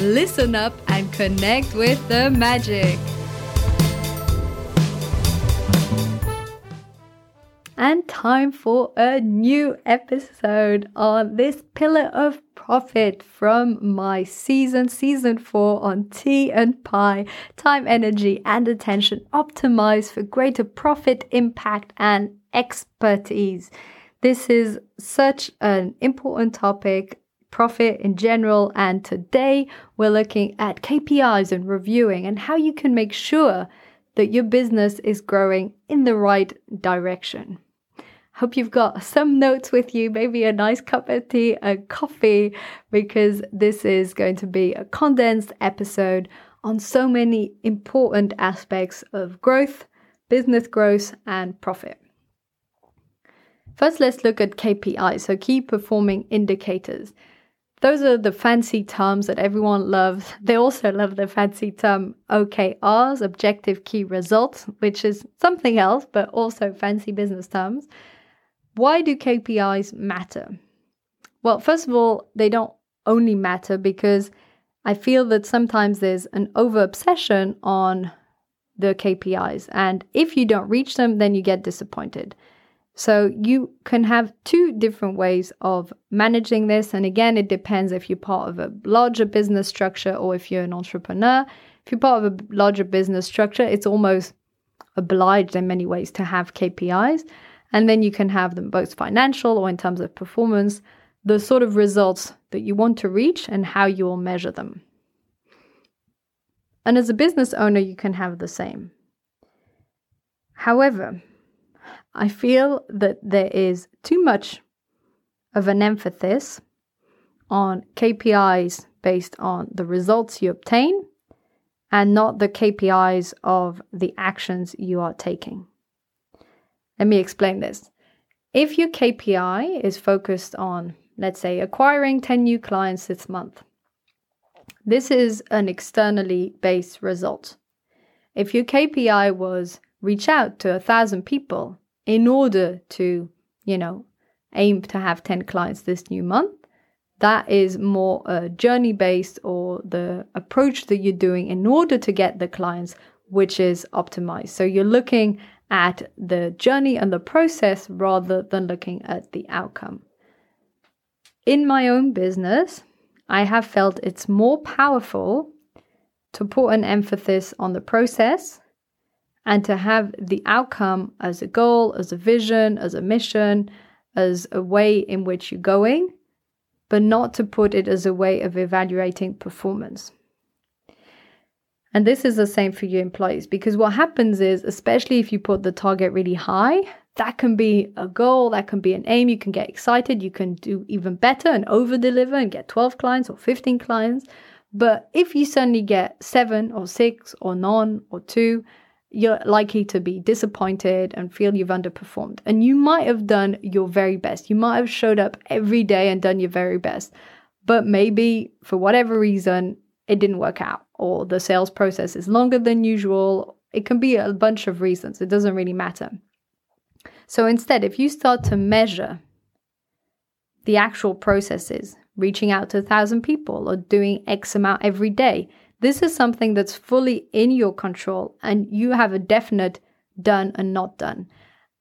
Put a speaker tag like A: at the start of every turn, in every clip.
A: Listen up and connect with the magic. And time for a new episode on this pillar of profit from my season, season four on Tea and Pie, time, energy, and attention optimized for greater profit, impact, and expertise. This is such an important topic, profit in general, and today we're looking at KPIs and reviewing and how you can make sure that your business is growing in the right direction. Hope you've got some notes with you, maybe a nice cup of tea, a coffee, because this is going to be a condensed episode on so many important aspects of growth, business growth, and profit. First, let's look at KPIs, so key performing indicators. Those are the fancy terms that everyone loves. They also love the fancy term OKRs, objective key results, which is something else, but also fancy business terms. Why do KPIs matter? Well, first of all, they don't only matter because I feel that sometimes there's an over obsession on the KPIs. And if you don't reach them, then you get disappointed. So you can have two different ways of managing this. And again, it depends if you're part of a larger business structure or if you're an entrepreneur. If you're part of a larger business structure, it's almost obliged in many ways to have KPIs. And then you can have them both financial or in terms of performance, the sort of results that you want to reach and how you will measure them. And as a business owner, you can have the same. However, I feel that there is too much of an emphasis on KPIs based on the results you obtain and not the KPIs of the actions you are taking. Let me explain this. If your KPI is focused on, let's say, acquiring 10 new clients this month, this is an externally based result. If your KPI was reach out to a thousand people in order to, you know, aim to have 10 clients this new month, that is more a journey based or the approach that you're doing in order to get the clients, which is optimized. So you're looking at the journey and the process rather than looking at the outcome. In my own business, I have felt it's more powerful to put an emphasis on the process and to have the outcome as a goal, as a vision, as a mission, as a way in which you're going, but not to put it as a way of evaluating performance. And this is the same for your employees because what happens is, especially if you put the target really high, that can be a goal, that can be an aim. You can get excited, you can do even better and over deliver and get 12 clients or 15 clients. But if you suddenly get seven or six or none or two, you're likely to be disappointed and feel you've underperformed. And you might have done your very best. You might have showed up every day and done your very best. But maybe for whatever reason, it didn't work out or the sales process is longer than usual. It can be a bunch of reasons. It doesn't really matter. So instead, if you start to measure the actual processes, reaching out to a thousand people or doing X amount every day, this is something that's fully in your control and you have a definite done and not done.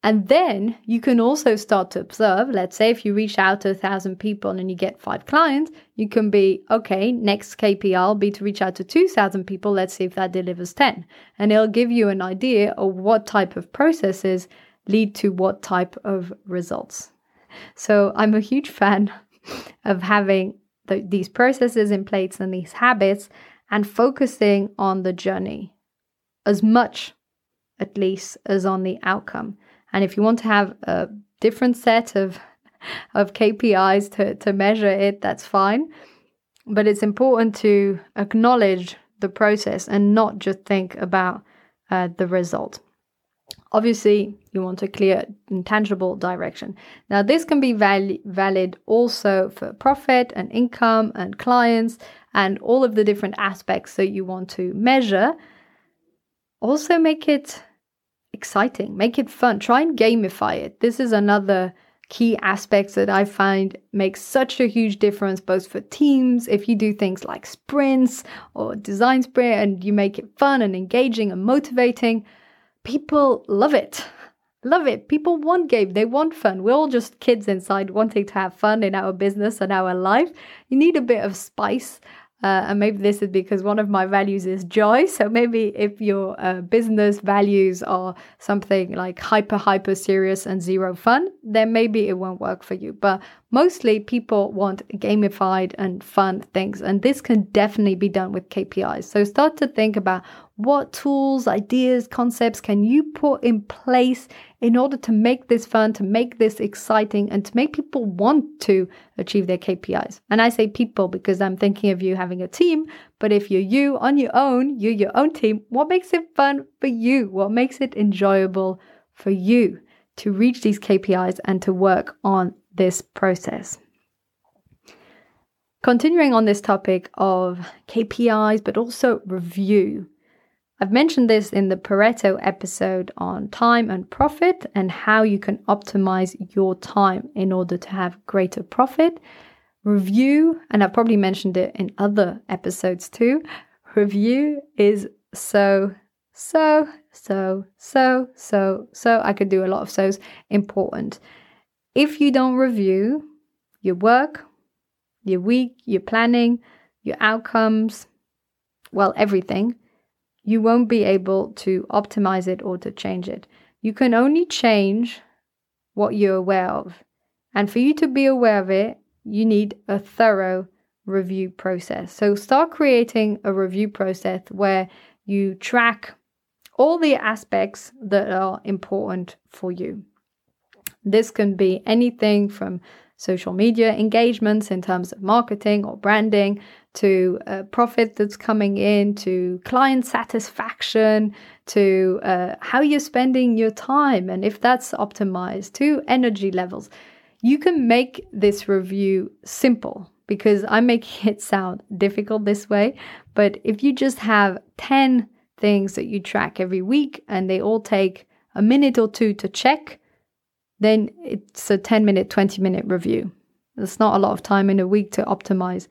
A: And then you can also start to observe. Let's say if you reach out to a thousand people and you get five clients, you can be, okay, next KPI will be to reach out to 2,000 people. Let's see if that delivers 10. And it'll give you an idea of what type of processes lead to what type of results. So I'm a huge fan of having the, these processes in place and these habits and focusing on the journey as much, at least, as on the outcome. And if you want to have a different set of of KPIs to, to measure it, that's fine. But it's important to acknowledge the process and not just think about uh, the result. Obviously, you want a clear and tangible direction. Now, this can be val- valid also for profit and income and clients and all of the different aspects that you want to measure. Also, make it exciting, make it fun, try and gamify it. This is another key aspects that I find makes such a huge difference both for teams if you do things like sprints or design sprint and you make it fun and engaging and motivating people love it love it people want game they want fun we're all just kids inside wanting to have fun in our business and our life you need a bit of spice uh, and maybe this is because one of my values is joy. So maybe if your uh, business values are something like hyper, hyper serious and zero fun, then maybe it won't work for you. But mostly people want gamified and fun things. And this can definitely be done with KPIs. So start to think about what tools, ideas, concepts can you put in place in order to make this fun, to make this exciting, and to make people want to achieve their KPIs? And I say people because I'm thinking of you having a team, but if you're you on your own, you're your own team, what makes it fun for you? What makes it enjoyable for you to reach these KPIs and to work on this process? Continuing on this topic of KPIs, but also review. I've mentioned this in the Pareto episode on time and profit and how you can optimize your time in order to have greater profit. Review, and I've probably mentioned it in other episodes too. Review is so, so, so, so, so, so, I could do a lot of so's important. If you don't review your work, your week, your planning, your outcomes, well, everything, you won't be able to optimize it or to change it. You can only change what you're aware of. And for you to be aware of it, you need a thorough review process. So start creating a review process where you track all the aspects that are important for you. This can be anything from social media engagements in terms of marketing or branding to uh, profit that's coming in, to client satisfaction, to uh, how you're spending your time, and if that's optimized, to energy levels. You can make this review simple because I'm making it sound difficult this way. But if you just have 10 things that you track every week and they all take a minute or two to check, then it's a 10 minute, 20 minute review. There's not a lot of time in a week to optimize.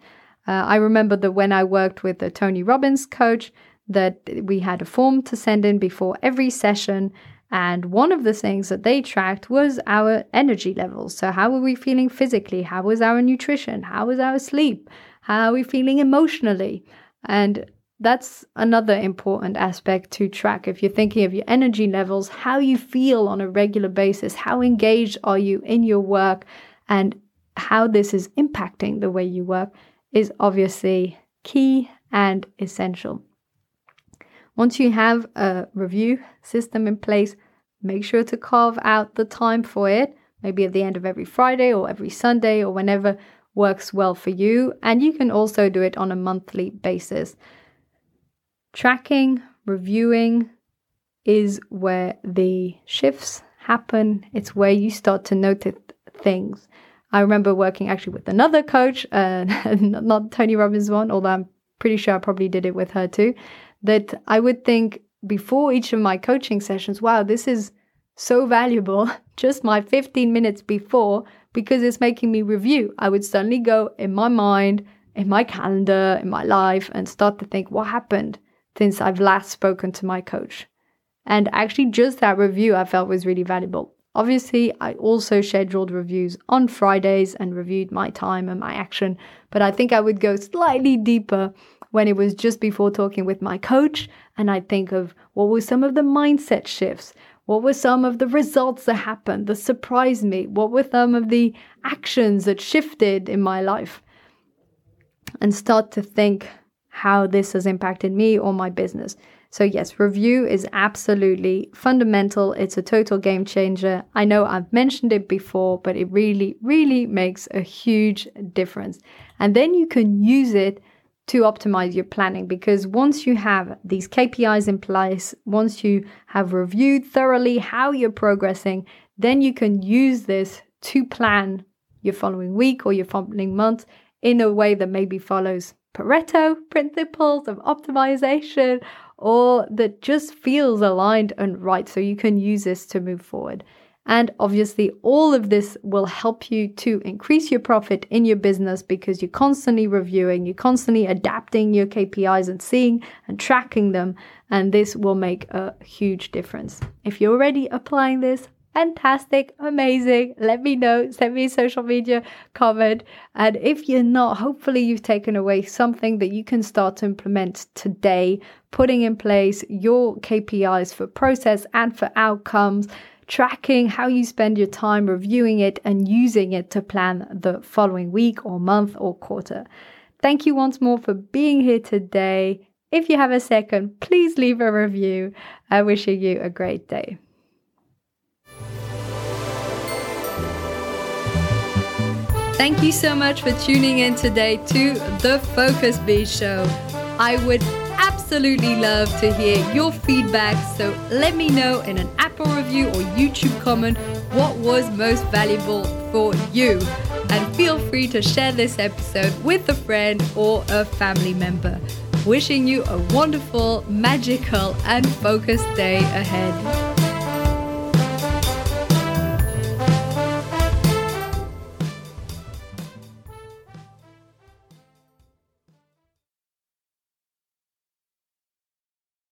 A: Uh, I remember that when I worked with the Tony Robbins coach, that we had a form to send in before every session. And one of the things that they tracked was our energy levels. So, how were we feeling physically? How was our nutrition? How was our sleep? How are we feeling emotionally? And that's another important aspect to track. If you're thinking of your energy levels, how you feel on a regular basis, how engaged are you in your work, and how this is impacting the way you work is obviously key and essential. Once you have a review system in place, make sure to carve out the time for it, maybe at the end of every Friday or every Sunday or whenever works well for you. And you can also do it on a monthly basis. Tracking, reviewing is where the shifts happen, it's where you start to notice things. I remember working actually with another coach, uh, not Tony Robbins one, although I'm pretty sure I probably did it with her too, that I would think before each of my coaching sessions, wow, this is so valuable, just my 15 minutes before, because it's making me review. I would suddenly go in my mind, in my calendar, in my life, and start to think, what happened since I've last spoken to my coach? And actually, just that review I felt was really valuable. Obviously, I also scheduled reviews on Fridays and reviewed my time and my action, but I think I would go slightly deeper when it was just before talking with my coach and I'd think of what were some of the mindset shifts, what were some of the results that happened that surprised me, what were some of the actions that shifted in my life, and start to think how this has impacted me or my business. So, yes, review is absolutely fundamental. It's a total game changer. I know I've mentioned it before, but it really, really makes a huge difference. And then you can use it to optimize your planning because once you have these KPIs in place, once you have reviewed thoroughly how you're progressing, then you can use this to plan your following week or your following month in a way that maybe follows Pareto principles of optimization or that just feels aligned and right. So you can use this to move forward. And obviously, all of this will help you to increase your profit in your business because you're constantly reviewing, you're constantly adapting your KPIs and seeing and tracking them. And this will make a huge difference. If you're already applying this, fantastic, amazing. Let me know. Send me a social media comment. And if you're not, hopefully you've taken away something that you can start to implement today, putting in place your KPIs for process and for outcomes tracking how you spend your time, reviewing it, and using it to plan the following week or month or quarter. Thank you once more for being here today. If you have a second, please leave a review. I wishing you a great day. Thank you so much for tuning in today to the Focus Bee Show. I would absolutely love to hear your feedback, so let me know in an Apple review or YouTube comment what was most valuable for you. And feel free to share this episode with a friend or a family member. Wishing you a wonderful, magical, and focused day ahead.